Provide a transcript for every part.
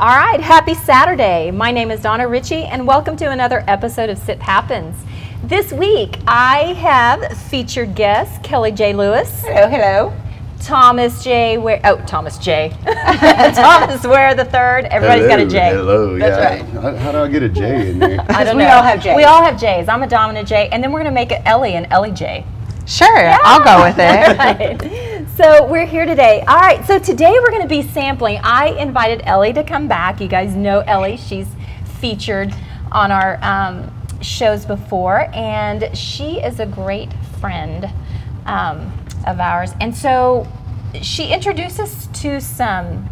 All right, happy Saturday. My name is Donna Ritchie, and welcome to another episode of Sip Happens. This week, I have featured guest Kelly J. Lewis, Hello, hello. Thomas J. Ware. Oh, Thomas J. Thomas Ware the third. Everybody's got a J. Hello, That's yeah. right. How, how do I get a J in there? I don't we know. all have J's. We all have J's. I'm a dominant J, and then we're gonna make it Ellie and Ellie J. Sure, I'll go with it. Right. So we're here today. All right. So today we're going to be sampling. I invited Ellie to come back. You guys know Ellie. She's featured on our um, shows before, and she is a great friend um, of ours. And so she introduces to some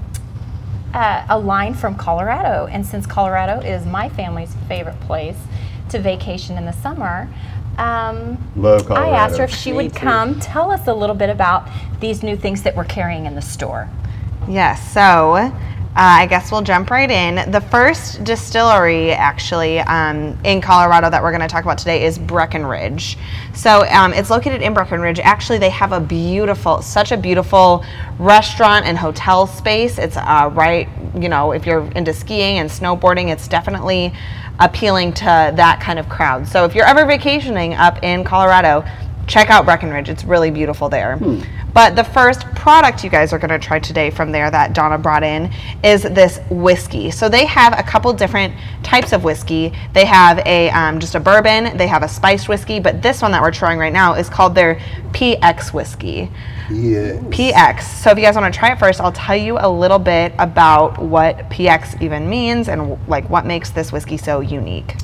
uh, a line from Colorado. And since Colorado is my family's favorite place to vacation in the summer, um, Love I asked her if she Me would too. come tell us a little bit about these new things that we're carrying in the store. Yes, so uh, I guess we'll jump right in. The first distillery, actually, um, in Colorado that we're going to talk about today is Breckenridge. So um, it's located in Breckenridge. Actually, they have a beautiful, such a beautiful restaurant and hotel space. It's uh, right, you know, if you're into skiing and snowboarding, it's definitely appealing to that kind of crowd. So if you're ever vacationing up in Colorado, check out Breckenridge. It's really beautiful there. But the first product you guys are going to try today from there that Donna brought in is this whiskey. So they have a couple different types of whiskey. They have a um, just a bourbon. They have a spiced whiskey, but this one that we're trying right now is called their PX whiskey. Yeah. PX. So if you guys want to try it first, I'll tell you a little bit about what PX even means and like what makes this whiskey so unique.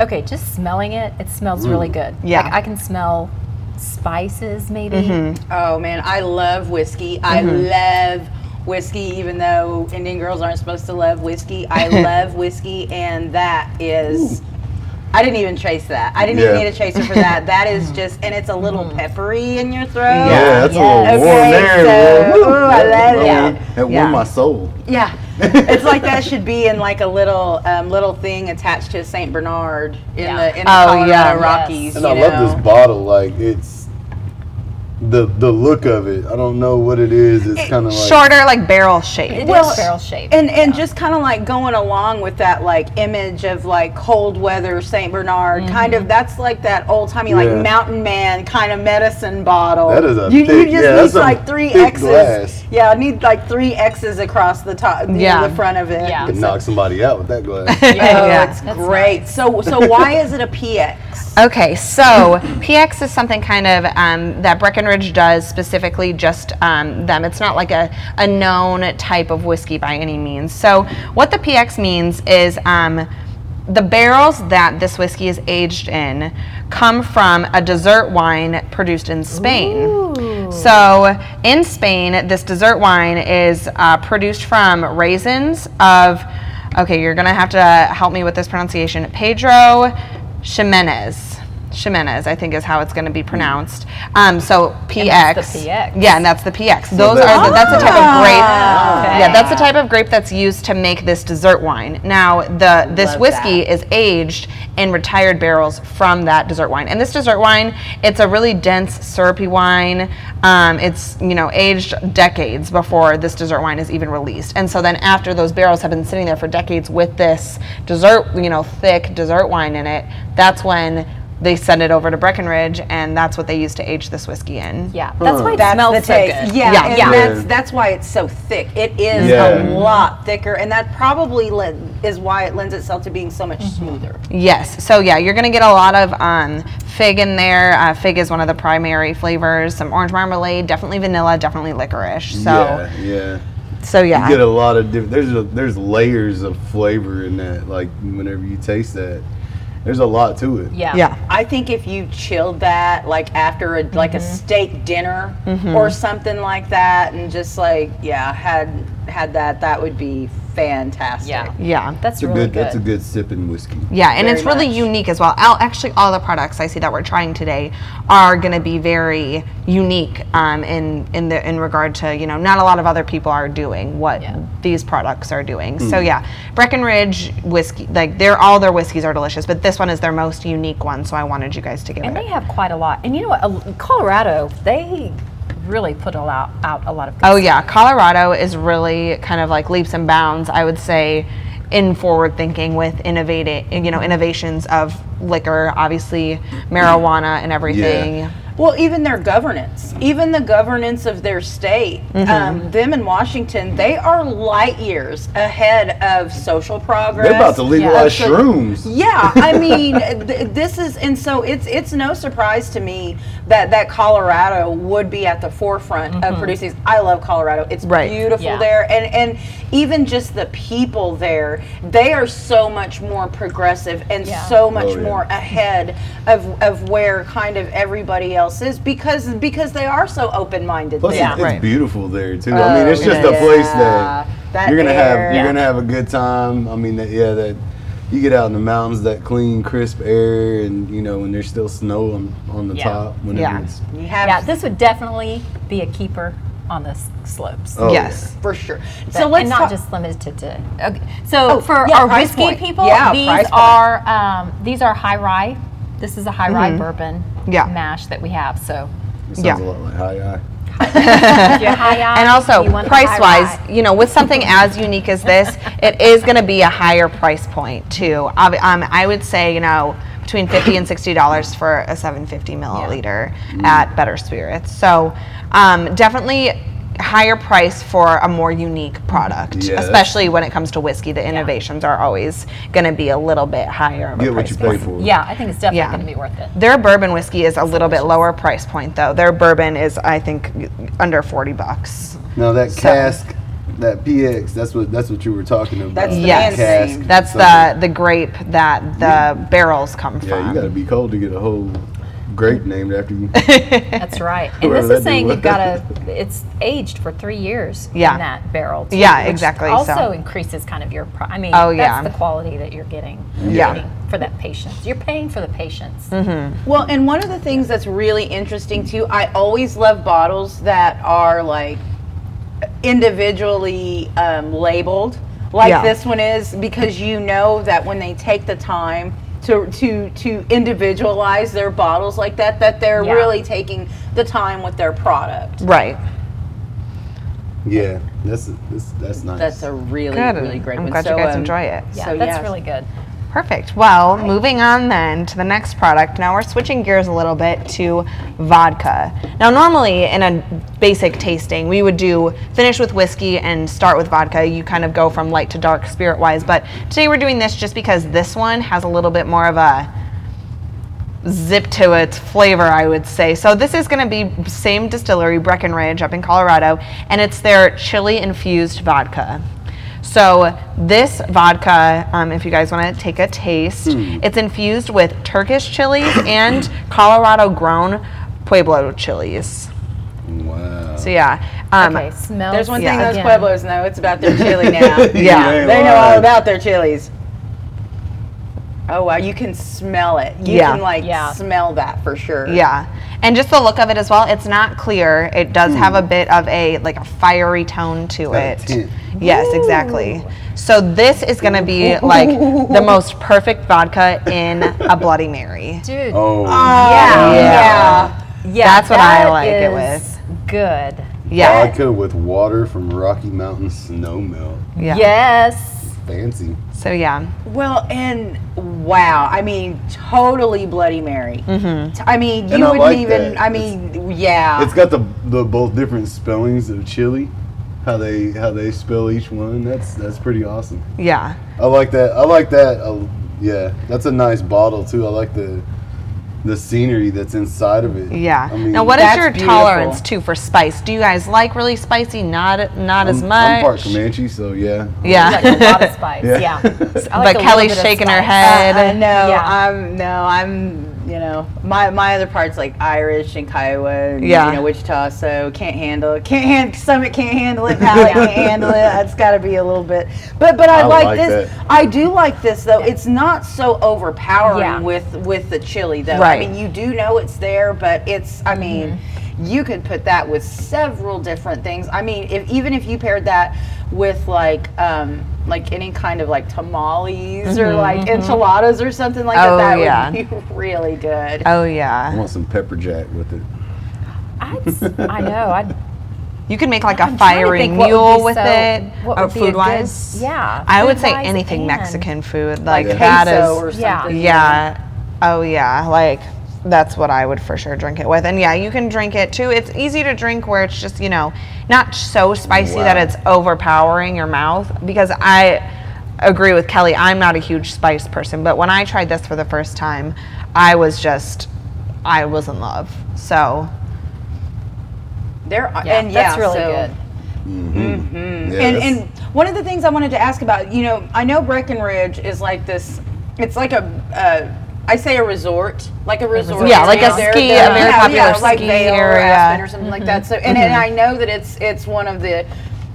Okay, just smelling it, it smells really good. Yeah. Like I can smell spices maybe. Mm-hmm. Oh man, I love whiskey. I love whiskey, even though Indian girls aren't supposed to love whiskey. I love whiskey, and that is. I didn't even chase that. I didn't Yeah. even need a chaser for that. That is just, and it's a little peppery in your throat. Yeah, that's Yes. a little warm Okay, there. so- ooh, I love that it. warmed- That Yeah. warmed my soul. Yeah, it's like that should be in like a little um, little thing attached to a Saint Bernard in Yeah. the in the Oh, Colorado yeah. Rockies. And you I love this bottle. Like it's the the look of it. I don't know what it is. It's kind of like Shorter, like barrel shape. It is Well, barrel shaped. And and just kind of like going along with that like image of like cold weather Saint Bernard, kind of that's like that old timey like mountain man kind of medicine bottle. That is a you, thick- you just yeah, need like three thick X's. glass. Yeah, I need like three X's across the top, you know, Yeah. the front of it. Yeah. could knock somebody out with that glass. Oh, Yeah. it's That's great. So so why is it a PX? Okay, so PX is something kind of um, that Breckenridge does specifically just um, them. It's not like a, a known type of whiskey by any means. So, what the PX means is um, the barrels that this whiskey is aged in come from a dessert wine produced in Spain. So, in Spain, this dessert wine is uh, produced from raisins of, okay, you're gonna have to help me with this pronunciation, Pedro Ximenez. Ximenez, I think is how it's going to be pronounced. Um, so PX. PX. Yeah, and that's the PX. Those that's- are the, that's the type of grape. Okay. Yeah, that's the type of grape that's used to make this dessert wine. Now, the this Love whiskey that. is aged in retired barrels from that dessert wine. And this dessert wine, it's a really dense, syrupy wine. Um, it's you know aged decades before this dessert wine is even released. And so then after those barrels have been sitting there for decades with this dessert, you know, thick dessert wine in it, that's when they send it over to Breckenridge, and that's what they use to age this whiskey in. yeah, that's why it That's smells the so good. Yeah, Yeah. and Yeah. that's that's why it's so thick. It is Yeah. a lot thicker, and that probably len- is why it lends itself to being so much smoother. Yes. So yeah, you're gonna get a lot of um, fig in there. Uh, fig is one of the primary flavors. Some orange marmalade, definitely vanilla, definitely licorice. So yeah, yeah. so yeah. You get a lot of different. There's a, there's layers of flavor in that. Like whenever you taste that, there's a lot to it. Yeah. yeah. I think if you chilled that like after a like a mm-hmm. steak dinner mm-hmm. or something like that, and just like yeah, had had that, that would be fantastic. Yeah. Yeah. That's It's a good, good. That's a good sipping whiskey. Yeah, and Very it's really much. unique as well. All, actually, all the products I see that we're trying today are going to be very unique um, in in the in regard to you know not a lot of other people are doing what Yeah. these products are doing. So yeah, Breckenridge whiskey, like they're all their whiskeys are delicious, but this one is their most unique one. So I wanted you guys to give And it. And they have quite a lot. And you know what? Colorado, they really put a lot, out a lot of. Oh yeah, Colorado is really kind of like leaps and bounds. I would say in forward thinking with innovating, you know, innovations of liquor, obviously marijuana and everything. Well, even their governance, even the governance of their state, Mm-hmm. um, them in Washington, they are light years ahead of social progress. They're about to legalize Yeah. shrooms. Yeah, I mean, th- this is, and so it's it's no surprise to me that that Colorado would be at the forefront of mm-hmm. producing. I love Colorado; it's Right. beautiful Yeah. there, and and even just the people there, they are so much more progressive and Yeah. so much Oh, yeah. more ahead of of where kind of everybody else is because because they are so open minded. Plus, there. Yeah. it's, it's Right. beautiful there too. I oh, mean, it's Oh, just a yeah. place that, That you're gonna air. have. You're Yeah. gonna have a good time. I mean, that, yeah, that you get out in the mountains, that clean, crisp air, and you know when there's still snow on, on the Yeah. top. Whenever Yeah. it's You have Yeah, this would definitely be a keeper on the s- slopes. oh, yes. for sure. But- so let's and not talk- just limited to. Okay. So Oh, for yeah, our price whiskey point. people, Yeah, these point. are um, these are high rye. This is a high rye bourbon Mm-hmm. Yeah. mash that we have. So It sounds Yeah. a lot like high eye. If you're high rye, And also, you want the price wise, you know, with something as unique as this, it is going to be a higher price point too. Ob- Um, I would say, you know, between fifty and sixty dollars for a seven fifty milliliter at Better Spirits. So, um, definitely higher price for a more unique product, Yeah, that's- especially when it comes to whiskey. The innovations are always going to be a little bit higher. Of a Get what price you point. pay for. Yeah, I think it's definitely Yeah. going to be worth it. Their bourbon whiskey is a little bit lower price point though. Their bourbon is, I think, under forty bucks. Now that So- cask, that PX, that's what that's what you were talking about. That's the Yes. man thing. That's the Something- the grape that the barrels come Yeah, from. you got to be cold to get a whole grape named after you. That's right. And this is saying you've got to, it's aged for three years Yeah. in that barrel. Too, Yeah, which exactly, Also so- increases kind of your, pri- I mean, Oh, that's yeah. the quality that you're getting. You're Yeah. getting for that patience. You're paying for the patience. Well, and one of the things that's really interesting too, I always love bottles that are like individually um, labeled, like Yeah. this one is, because you know that when they take the time to to to individualize their bottles like that, that they're Yeah. really taking the time with their product. Right. yeah, that's that's that's nice. That's a really Good. really great I'm one. glad So, you guys um, enjoy it. Yeah, So, that's yeah. really good. Perfect. Well, moving on then to the next product. Now we're switching gears a little bit to vodka. Now, normally in a basic tasting, we would do finish with whiskey and start with vodka. You kind of go from light to dark spirit wise. But today we're doing this just because this one has a little bit more of a zip to its flavor, I would say. So this is going to be same distillery, Breckenridge, up in Colorado, and it's their chili infused vodka. So this vodka, um, if you guys want to take a taste, it's infused with Turkish chilies and Colorado grown Pueblo chilies. wow. So yeah, um, okay, smells. There's one Yeah. thing those again. Pueblos know. It's about their chili now. Yeah. You They know all about their chilies. Oh wow, you can smell it. You Yeah. can like Yeah. smell that for sure. Yeah. And just the look of it as well, it's not clear. It does have a hmm. bit of a like a fiery tone to got it. tint. Yes, exactly. So this is going to be like the most perfect vodka in a Bloody Mary. Dude. Oh, oh, yeah. Yeah. yeah. Yeah, That's what I that like with. Good. Yeah. vodka with water from Rocky Mountain snow melt. Yeah. Yes. Fancy. So yeah. Well, and wow, I mean, totally Bloody Mary. Mm-hmm. I mean, you And I wouldn't like even. that. I mean, yeah. It's got the the both different spellings of chili, how they how they spell each one. That's that's pretty awesome. Yeah. I like that. I like that. Uh, yeah, that's a nice bottle too. I like the the scenery that's inside of it. Yeah. I mean, now, what is your beautiful. tolerance too for spice? Do you guys like really spicy? Not not as I'm, much. I'm part Comanche, so yeah. Yeah. Like a lot of spice. Yeah. Yeah. I like But Kelly's shaking her spice. head. Uh, no, Yeah. I'm no, I'm you know my my other parts like Irish and Kiowa, and, Yeah. you know Wichita, so can't handle it. Can't hand Summit can't handle it. Valley can't handle it. It's got to be a little bit. But but I, I like, like this. that. I do like this though. It's not so overpowering Yeah. with with the chili though. Right. I mean, you do know it's there, but it's. I mean. Mm-hmm. You could put that with several different things. I mean, if even if you paired that with like um, like any kind of like tamales or like enchiladas or something like Oh, that, that yeah. would be really good. Oh yeah. I want some pepper jack with it. I'd, I know. I'd, You could make like a I'm trying fiery think mule with so- it, what uh, would be a food good- wise. yeah, I would say anything and- Mexican food like Yeah. that Queso is. or Yeah. something. Yeah. Oh yeah. Like that's what I would for sure drink it with. And yeah, you can drink it too. It's easy to drink where it's just you know not so spicy that it's overpowering your mouth. Because I agree with Kelly. I'm not a huge spice person, but when I tried this for the first time, I was just I was in love. So There, yeah, and yeah, that's really so- good. Mm-hmm. Yeah, and that's- and one of the things I wanted to ask about, you know, I know Breckenridge is like this. It's like a, uh, I say a resort, like a resort. Yeah, like a ski- a very popular yeah, like ski Vail or area. Aspen or something like that. So, and, and I know that it's it's one of the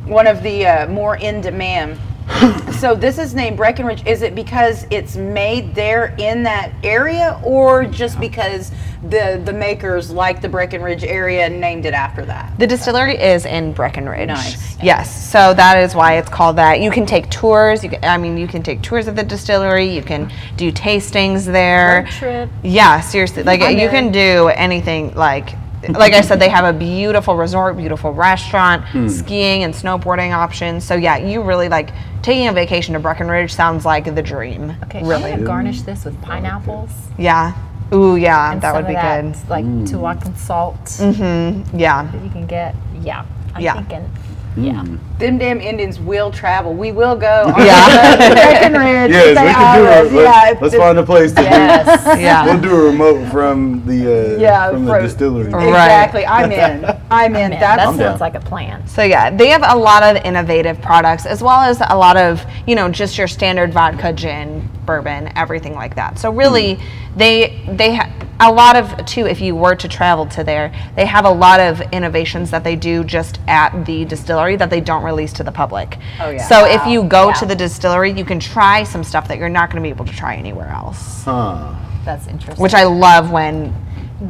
one of the uh, more in demand. so this is named Breckenridge. Is it because it's made there in that area, or just because the the makers like the Breckenridge area and named it after that? The distillery is in Breckenridge. Nice. Yes, so that is why it's called that. You can take tours. You can, I mean, you can take tours of the distillery. You can do tastings there. Road trip. Yeah, seriously, like you can do anything. Like, like I said, they have a beautiful resort, beautiful restaurant, skiing and snowboarding options. So yeah, you really like taking a vacation to Breckenridge. Sounds like the dream. Okay, I'm really. gonna garnish this with pineapples. Yeah. Ooh, yeah, and that would be of that, good. Like Tuacan salt Mm-hmm. Yeah. that you can get. Yeah, I'm Yeah. thinking. Yeah. Them damn Indians will travel. We will go on Yeah. Breckenridge. Yes, we can do it. Yeah, Let's, if let's find a place to Yes. do. Yeah. We'll do a remote from the uh, Yeah, from the distillery. Right. Exactly. I'm in. I'm in. Man, That's that I'm down. sounds like a plan. So yeah, they have a lot of innovative products as well as a lot of, you know, just your standard vodka, gin, bourbon, everything like that. So really, they they ha- a lot of too if you were to travel to there, they have a lot of innovations that they do just at the distillery that they don't release to the public. Oh, yeah. So if you go Yeah. to the distillery, you can try some stuff that you're not going to be able to try anywhere else. Huh. That's interesting. Which I love when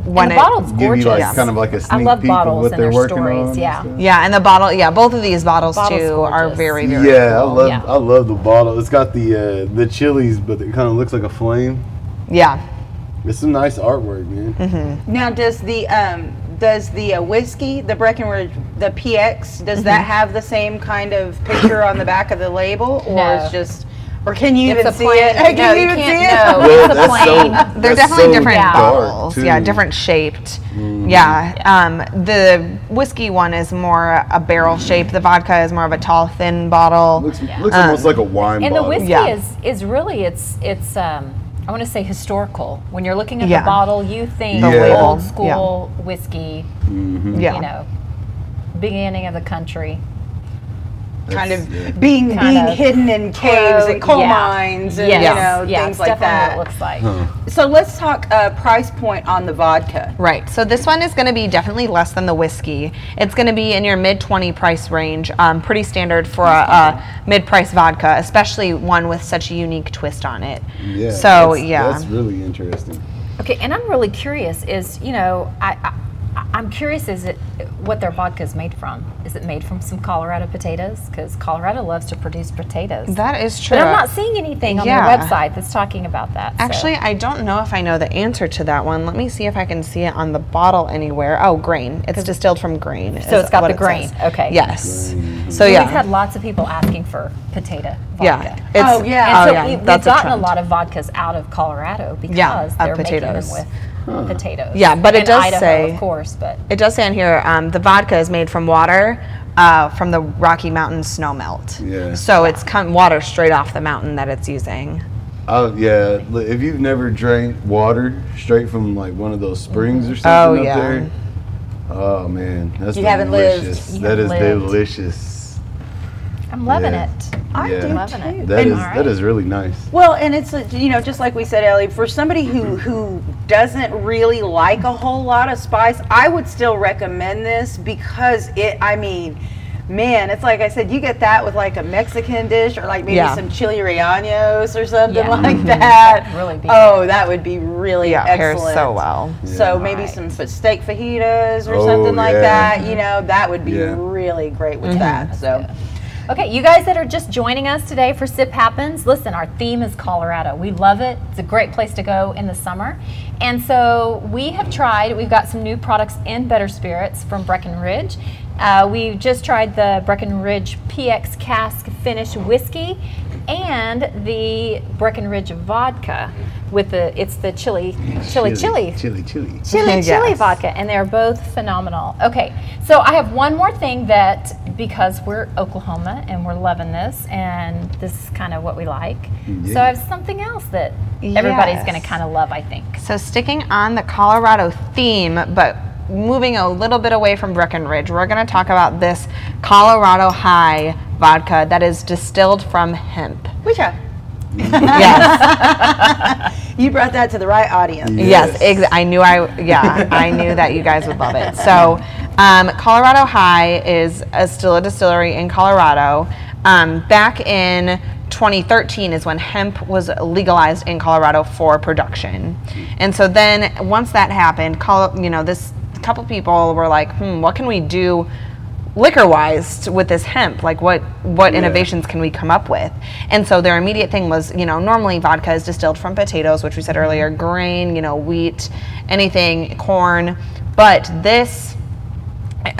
when and the it bottle's Give you gorgeous. like kind of like a I sneak love peek of bottles what and they're their working stories. on. Yeah. stuff. yeah, and the bottle, yeah, both of these bottles Bottle's too are very very Yeah, I love Yeah. I love the bottle. It's got the uh, the chilies, but it kind of looks like a flame. Yeah. It's some nice artwork, man. Mm-hmm. now does the um does the uh, whiskey, the Breckenridge, the PX, does Mm-hmm. that have the same kind of picture on the back of the label, or No. it's just, or can you It's even see plain- it? Can no, you you even can't see it? know. Well, It's a that's so- They're that's definitely so different dark, bottles. Yeah, different shaped. Yeah. Um, the whiskey one is more a barrel shape. The vodka is more of a tall, thin bottle. Looks looks almost like a wine bottle. and the whiskey Yeah. is is really it's it's um I want to say historical. When you're looking at Yeah. the bottle, you think The label, old yeah. school whiskey. Yeah. You know, beginning of the country. Kind of yeah. being Kind being of hidden in caves and coal yeah. mines and Yes. you know yeah, things it's like that. What it looks like. So let's talk uh, price point on the vodka. Right. So this one is going to be definitely less than the whiskey. It's going to be in your mid 20 price range. Um, pretty standard for a, a mid price vodka, especially one with such a unique twist on it. Yeah. So that's, yeah. that's really interesting. Okay, and I'm really curious. Is you know, I, I I'm curious. Is it what their vodka is made from? Is it made from some Colorado potatoes? Because Colorado loves to produce potatoes. that is true. but I'm not seeing anything on Yeah. their website that's talking about that. so- Actually, I don't know if I know the answer to that one. Let me see if I can see it on the bottle anywhere. Oh, grain. It's distilled from grain. So it's got the it grain. says. Okay. Yes. Grain. So We've had lots of people asking for potato vodka. yeah. It's, Oh, yeah. And oh, so yeah. we, we've That's a gotten a, trend. lot of vodkas out of Colorado because Yeah, they're potatoes. making them with potatoes. Yeah, but it does Idaho, say- of course, but It does say on here um, the vodka is made from water uh, from the Rocky Mountain snow melt. Yeah. So it's come water straight off the mountain that it's using. Oh yeah, if you've never drank water straight from like one of those springs or Oh, something up yeah. there, oh man, that's You haven't lived. delicious. You That is haven't lived. delicious. I'm loving Yeah. it. I Yeah. do Loving too. it. That And- is All right. that is really nice. Well, and it's uh, you know just like we said, Ellie. For somebody who who doesn't really like a whole lot of spice, I would still recommend this because it. I mean, man, it's like I said, you get that with like a Mexican dish or like maybe Yeah. some chili rellenos or something Yeah. like Mhm. that. That'd really be oh, that would be really Yeah, pairs excellent. so well. So Yeah. maybe Right. some steak fajitas or Oh, something like yeah. that. You know, that would be Yeah. really great Mm-hmm. with that. So. Okay, you guys that are just joining us today for Sip Happens, listen, our theme is Colorado. We love it. It's a great place to go in the summer. And so we have tried, we've got some new products in Better Spirits from Breckenridge. Uh, we just tried the Breckenridge PX Cask Finish Whiskey and the Breckenridge Vodka with the, it's the chili, chili, chili, chili, chili. chili Yes. chili vodka and they're both phenomenal okay so i have one more thing that because we're oklahoma and we're loving this and this is kind of what we like so i have something else that everybody's Yes. going to kind of love i think So sticking on the Colorado theme, but moving a little bit away from Breckenridge, we're going to talk about this Colorado High vodka that is distilled from hemp. One? Yes, You brought that to the right audience. yes, Yes. I knew I yeah I knew that you guys would love it. So, um, Colorado High is a, still a distillery in Colorado. Um, back in 2013 is when hemp was legalized in Colorado for production, and so then once that happened, you know this couple people were like, hmm, what can we do? Liquor wise with this hemp like what what Yeah. innovations can we come up with and so their immediate thing was you know normally vodka is distilled from potatoes which we said earlier grain you know wheat anything corn but this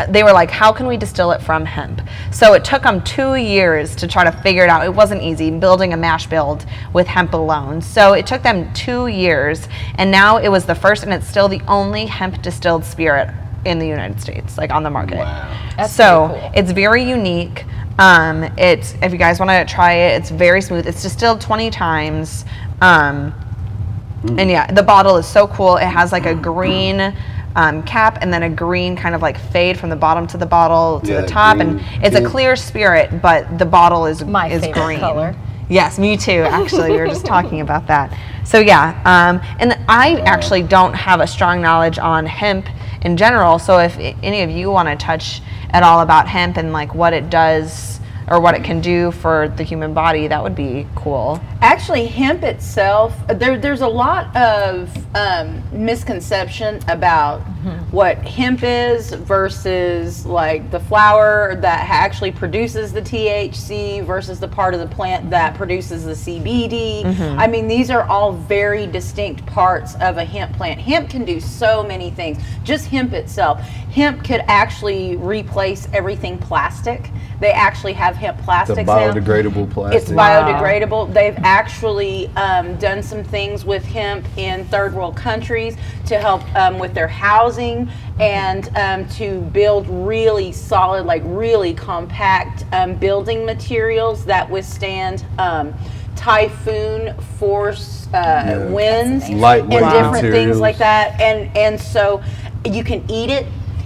they were like, how can we distill it from hemp? So it took them two years to try to figure it out. It wasn't easy building a mash build with hemp alone. So it took them two years, and now it was the first, and it's still the only hemp distilled spirit in the United States, like on the market. Wow. That's so cool. it's very unique. Um, it's if you guys want to try it, it's very smooth. It's distilled 20 times. Um, and yeah, the bottle is so cool. It has like a green um, cap and then a green kind of like fade from the bottom to the bottle to Yeah, the that top, and green it's a clear spirit, but the bottle is My is favorite green. color. Yes, me too. Actually, we were just talking about that. So yeah, um, and I actually don't have a strong knowledge on hemp in general. So if any of you want to touch at all about hemp and like what it does or what it can do for the human body, that would be cool. Actually, hemp itself, there, there's a lot of um, misconception about what hemp is versus like the flower that actually produces the THC versus the part of the plant that produces the CBD. I mean, these are all very distinct parts of a hemp plant. Hemp can do so many things. Just hemp itself. Hemp could actually replace everything plastic. They actually have hemp plastics now. biodegradable plastic. It's biodegradable. They've actually um, done some things with hemp in third world countries to help um, with their housing and um, to build really solid, like really compact um, building materials that withstand um, typhoon force uh, Yeah. winds and different things like that. And and so you can eat it.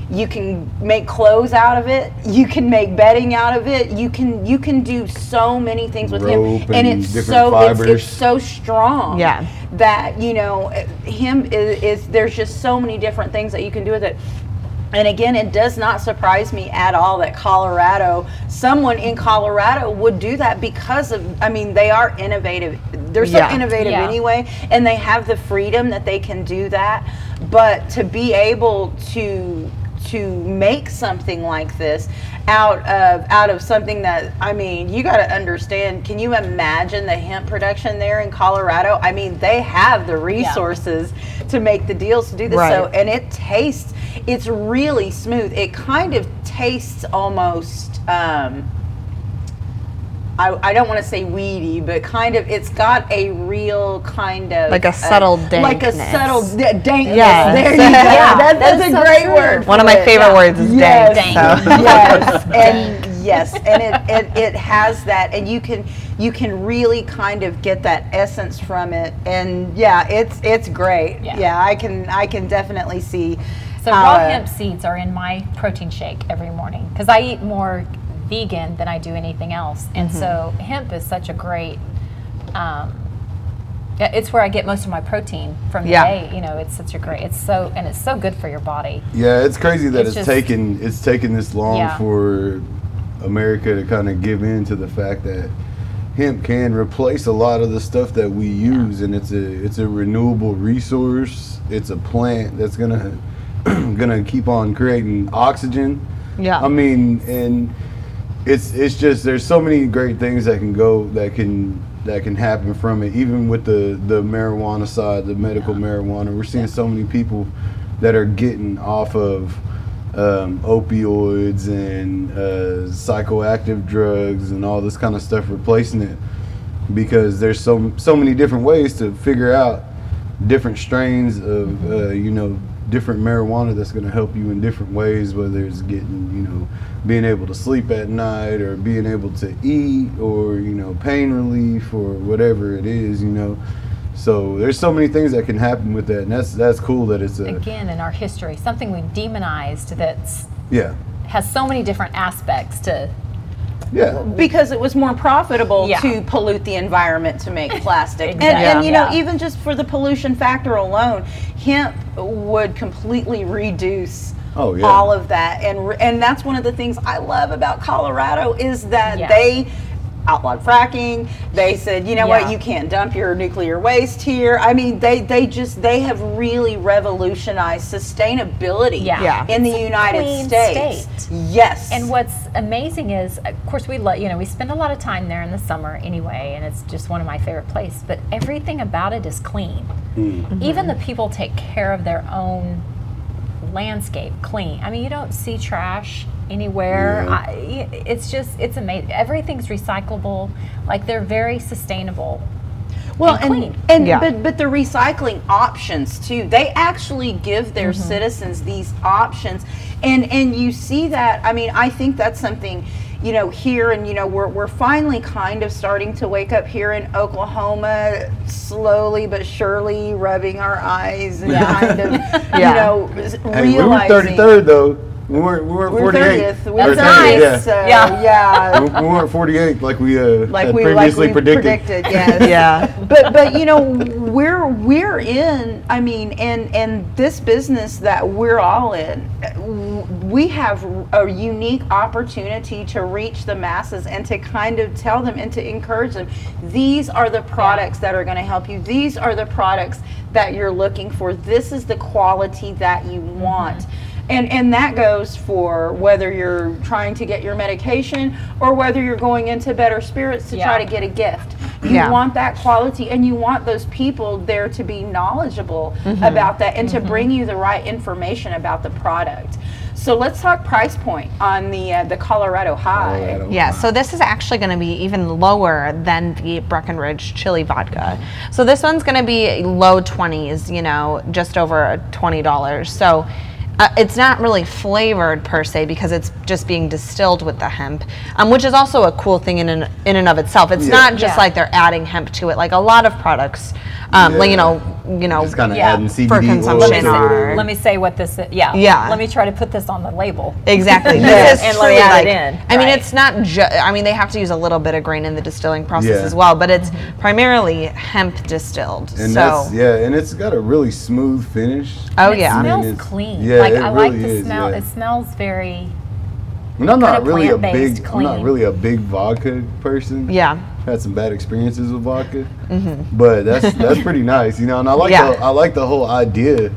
You can make clothes out of it. You can make bedding out of it. You can you can do so many things with hemp, and and it's so it's, it's so strong. Yeah. That you know, hemp is, is there's just so many different things that you can do with it. And again, it does not surprise me at all that Colorado, someone in Colorado would do that because of, I mean, they are innovative. They're so Yeah. innovative Yeah. anyway, and they have the freedom that they can do that. But to be able to to make something like this out of out of something that I mean, you got to understand. Can you imagine the hemp production there in Colorado? I mean, they have the resources to make the deals to do this. So and it tastes it's really smooth it kind of tastes almost um I, I don't want to say weedy, but kind of, it's got a real kind of Like a uh, subtle like a subtle d- dankness. Yes. There you go. Yeah, That- that's, that's a so great true. word. One of my it. favorite Yeah. words is yes. dank. So. yes, and yes, and it, it it has that, and you can you can really kind of get that essence from it, and yeah, it's it's great. Yeah. Yeah, I can I can definitely see. So how, raw uh, hemp seeds are in my protein shake every morning because I eat more vegan than I do anything else, and Mm-hmm. so hemp is such a great. Um, it's where I get most of my protein from the Yeah. day. You know, it's such a great. It's so and it's so good for your body. Yeah, it's crazy that It's it's, just- taken it's taken this long Yeah. for America to kind of give in to the fact that hemp can replace a lot of the stuff that we use, and it's a it's a renewable resource. It's a plant that's gonna gonna keep on creating oxygen. Yeah. I mean, and it's it's just there's so many great things that can go that can that can happen from it. Even with the the marijuana side, the medical marijuana, we're seeing so many people that are getting off of um, opioids and uh, psychoactive drugs and all this kind of stuff, replacing it. Because there's so so many different ways to figure out different strains of uh, you know different marijuana that's going to help you in different ways whether it's getting you know being able to sleep at night or being able to eat or you know pain relief or whatever it is you know so there's so many things that can happen with that and that's that's cool that it's a Again, in our history, something we demonized that's yeah has so many different aspects to. Yeah because it was more profitable Yeah. to pollute the environment to make plastic. And, Exactly. and you know, Yeah. even just for the pollution factor alone, hemp would completely reduce Oh, yeah. all of that. And and that's one of the things I love about Colorado is that Yeah. they outlawed fracking. They said, you know Yeah. what, you can't dump your nuclear waste here. I mean, they they just they have really revolutionized sustainability Yeah. Yeah. in the It's a United States. state. Yes. And what's amazing is, of course, we let you know we spend a lot of time there in the summer anyway, and it's just one of my favorite places. But everything about it is clean. Mm-hmm. Even the people take care of their own landscape clean. I mean, you don't see trash anywhere. Yeah. I, it's just it's amazing. Everything's recyclable. Like they're very sustainable. well and and and Yeah. but but the recycling options too they actually give their Mm-hmm. citizens these options and and you see that i mean i think that's something you know here and you know we're, we're finally kind of starting to wake up here in oklahoma slowly but surely rubbing our eyes and Yeah. kind of Yeah. you know s- hey we were realizing 33rd though we weren't we weren't we're 48 30th we're That's 30th nice. so Yeah. yeah we, we weren't 48 like we uh like had we previously like we predicted. yes Yeah. but but you know we're we're in i mean and and this business that we're all in we have a unique opportunity to reach the masses and to kind of tell them and to encourage them these are the products that are going to help you these are the products that you're looking for this is the quality that you want and and that goes for whether you're trying to get your medication or whether you're going into better spirits to try to get a gift. You Yeah. want that quality and you want those people there to be knowledgeable about that and to bring you the right information about the product. So let's talk price point on the uh, the Colorado High. Colorado. Yeah, so this is actually going to be even lower than the Breckenridge chili vodka. So this one's going to be low 20s, you know, just over $20. So uh, it's not really flavored per se because it's just being distilled with the hemp, um, which is also a cool thing in and, in and of itself. It's Yeah. not just Yeah. like they're adding hemp to it, like a lot of products, um, like, you know, you know, Just kind of Yeah. adding CBD For consumption to it. are- Let me say what this is. Yeah. Yeah. Let me try to put this on the label. Exactly. Yes. This is And let me truly add it in. I mean, Right. it's not just. I mean, they have to use a little bit of grain in the distilling process Yeah. as well, but it's Mm-hmm. primarily hemp distilled. And so, that's yeah, and it's got a really smooth finish. oh And it yeah, smells it's- clean. yeah, like it I like the is, smell. yeah. It smells very. And I'm not Kinda really a plant-based, big I'm not really a big vodka person. yeah, Had some bad experiences with vodka, but that's that's pretty nice, you know. And I like Yeah. the, I like the whole idea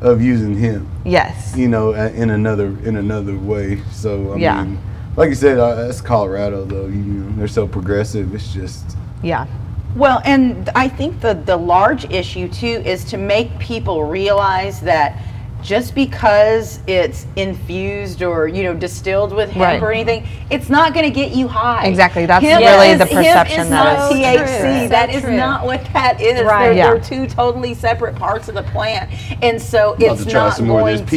of using hemp. yes, you know, in another in another way. So I Yeah. mean, like you said, uh, that's Colorado though. You know, they're so progressive. It's just yeah, Well, and I think the the large issue too is to make people realize that just because it's infused or you know distilled with hemp Right. or anything, it's not going to get you high. Exactly, that's Hemp really is- the hemp perception is that not is- THC. So true. That So is true. not what that is. Right. They're, Yeah. they're two totally separate parts of the plant, and so about it's to try not some more of going this to.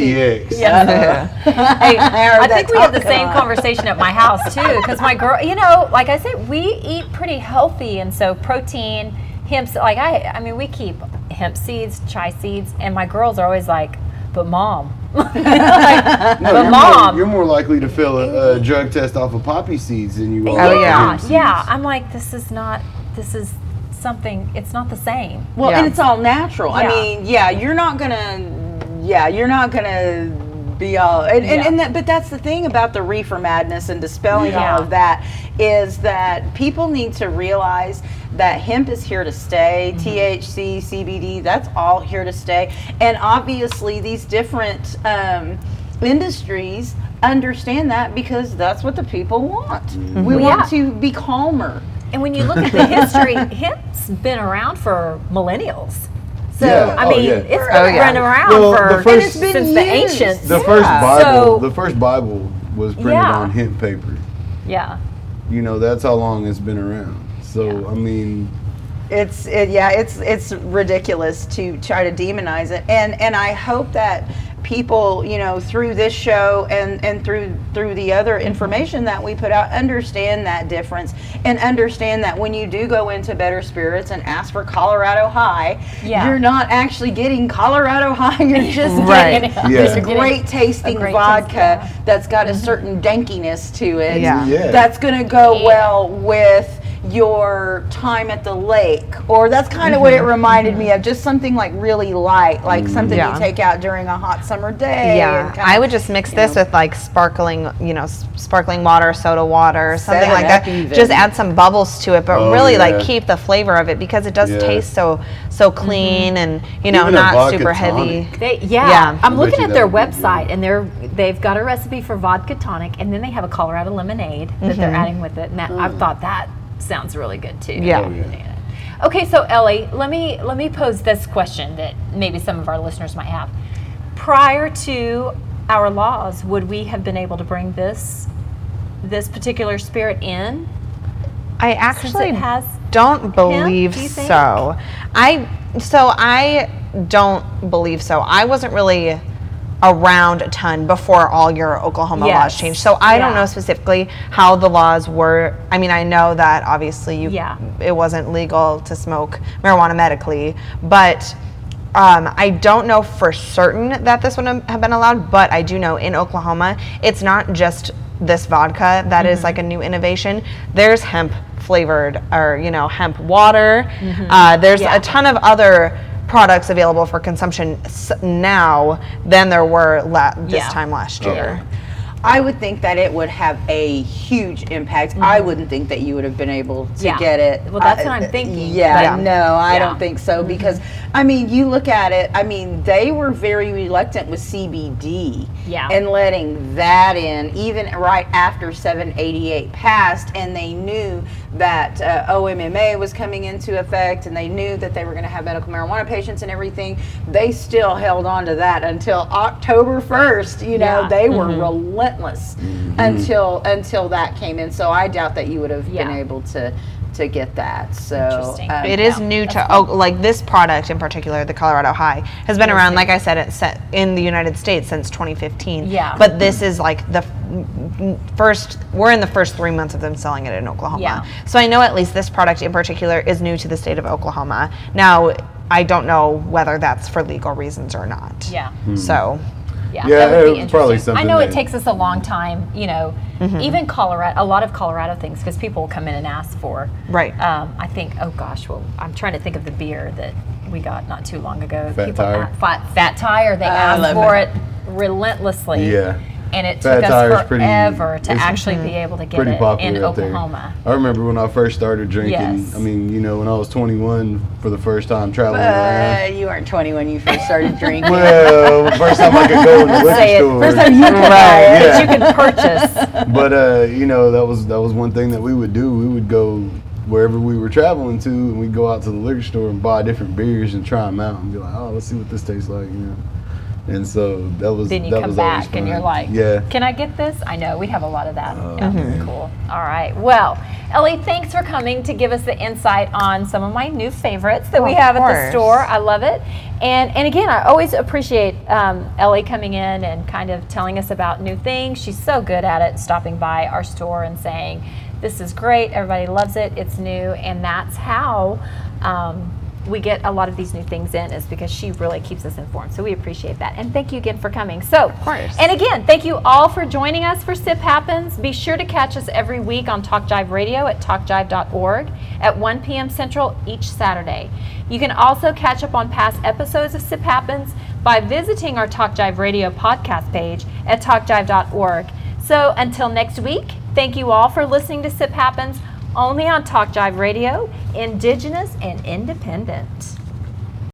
PX. Yeah. Hey, I think we had the same on. conversation at my house too, because my girl, you know, like I said, we eat pretty healthy, and so protein, hemp. Like I, I mean, we keep hemp seeds, chai seeds, and my girls are always like, "But mom, like, No, but you're, mom." more, you're more likely to fail a, a drug test off of poppy seeds than you oh, are. Oh, off yeah. yeah. I'm like, this is not. This is something. It's not the same. Well, Yeah. and it's all natural. I mean, yeah, you're not gonna, yeah, you're not gonna be all, and, and, Yeah. and that, but that's the thing about the reefer madness and dispelling Yeah. all of that is that people need to realize that hemp is here to stay. Mm-hmm. THC, CBD, that's all here to stay. And obviously, these different um, industries understand that because that's what the people want. Mm-hmm. We want to be calmer. And when you look at the history, hemp's been around for millennials. So Yeah. I Oh, mean, yeah. it's been Oh, yeah. running around Well, for the first- And it's been since the ancients. The Yeah. first Bible, So- the first Bible was printed Yeah. on hemp paper. yeah. You know, that's how long it's been around. So Yeah. I mean, It's it, yeah, it's it's ridiculous to try to demonize it, and and I hope that people, you know, through this show and and through through the other information that we put out, understand that difference and understand that when you do go into Better Spirits and ask for Colorado High, Yeah. you're not actually getting Colorado High. You're just Right. getting Yeah. this You're great tasting great vodka taste, that's got a mm-hmm. certain dankiness to it. Yeah. Yeah. That's going to go Yeah. well with your time at the lake or that's kind of what it mm-hmm. reminded me mm-hmm. of just something like really light like mm-hmm. something Yeah. you take out during a hot summer day Yeah, kinda, I would just mix this know. with like sparkling, you know, s- sparkling water, soda water, something Seven like that. Even. Just add some bubbles to it, but Oh, really yeah. like keep the flavor of it because it does Yeah. taste so so clean and you know Even not vodka super heavy. They, yeah, Yeah. I'm I looking at their that would be website, and they're they've got a recipe for vodka tonic, and then they have a Colorado lemonade that they're adding with it. And that, I mm. thought that sounds really good too. Yeah. Oh, yeah. Okay, so Ellie, let me let me pose this question that maybe some of our listeners might have. Prior to our laws, would we have been able to bring this this particular spirit in? I actually it has don't believe do so. I so I don't believe so. I wasn't really around a ton before all your Oklahoma laws changed. So I don't know specifically how the laws were. I mean, I know that obviously you Yeah. it wasn't legal to smoke marijuana medically, but um, I don't know for certain that this would have been allowed, but I do know in Oklahoma, it's not just this vodka that is like a new innovation. There's hemp flavored or, you know, hemp water. Uh, there's Yeah. a ton of other products available for consumption now than there were la- this Yeah. time last year. I would think that it would have a huge impact. I wouldn't think that you would have been able to Mm-hmm. Yeah. get it. Well, that's Uh, what I'm thinking, Yeah, Yeah. no, I Yeah. don't think so because I mean, you look at it. I mean, they were very reluctant with CBD Yeah. and letting that in, even right after 788 passed, and they knew that uh, OMMA was coming into effect, and they knew that they were going to have medical marijuana patients and everything. They still held on to that until October 1st. You know, Yeah. they were relentless until until that came in. So I doubt that you would have been able to to get that. So um, It is Yeah, new to cool. oh, like this product in particular, the Colorado High, has been around, like I said, it set in the United States since 2015. Yeah. But this is like the first. We're in the first three months of them selling it in Oklahoma. Yeah. So I know at least this product in particular is new to the state of Oklahoma. Now I don't know whether that's for legal reasons or not. Yeah. So Yeah, Yeah, that would be it's probably interesting. I something know it takes us a long time, you know, Mm-hmm. even Colorado, a lot of Colorado things, because people will come in and ask for. Right. Um, I think, oh gosh, well, I'm trying to think of the beer that we got not too long ago. Fat Tire? a- fat, fat Tire, they I asked for it. it relentlessly. Yeah. And it Fat took Tire's us pretty- forever to it's actually be able to get pretty it popular in up there. Oklahoma. I remember when I first started drinking. Yes. I mean, you know, when I was 21 for the first time traveling Uh, around. you weren't 21 when you first started drinking. Well, first time I could go in the liquor store. First time you could buy Right, it. that you can purchase. but uh, you know, that was that was one thing that we would do. We would go wherever we were traveling to, and we'd go out to the liquor store and buy different beers and try them out and be like, oh, let's see what this tastes like, you know. And so that was then you that come was back and you're like, yeah. can I get this? I know we have a lot of that. Oh, yeah, man. cool. All right. Well, Ellie, thanks for coming to give us the insight on some of my new favorites that we have at the store. I love it. And and again, I always appreciate um, Ellie coming in and kind of telling us about new things. She's so good at it, stopping by our store and saying, "This is great. Everybody loves it. It's new." And that's how. Um, we get a lot of these new things in is because she really keeps us informed. So we appreciate that. And thank you again for coming. So, of course. And again, thank you all for joining us for Sip Happens. Be sure to catch us every week on Talk Jive Radio at talkjive.org at 1 p.m. Central each Saturday. You can also catch up on past episodes of Sip Happens by visiting our Talk Jive Radio podcast page at talkjive.org. So until next week, thank you all for listening to Sip Happens only on Talk Jive Radio, Indigenous and Independent.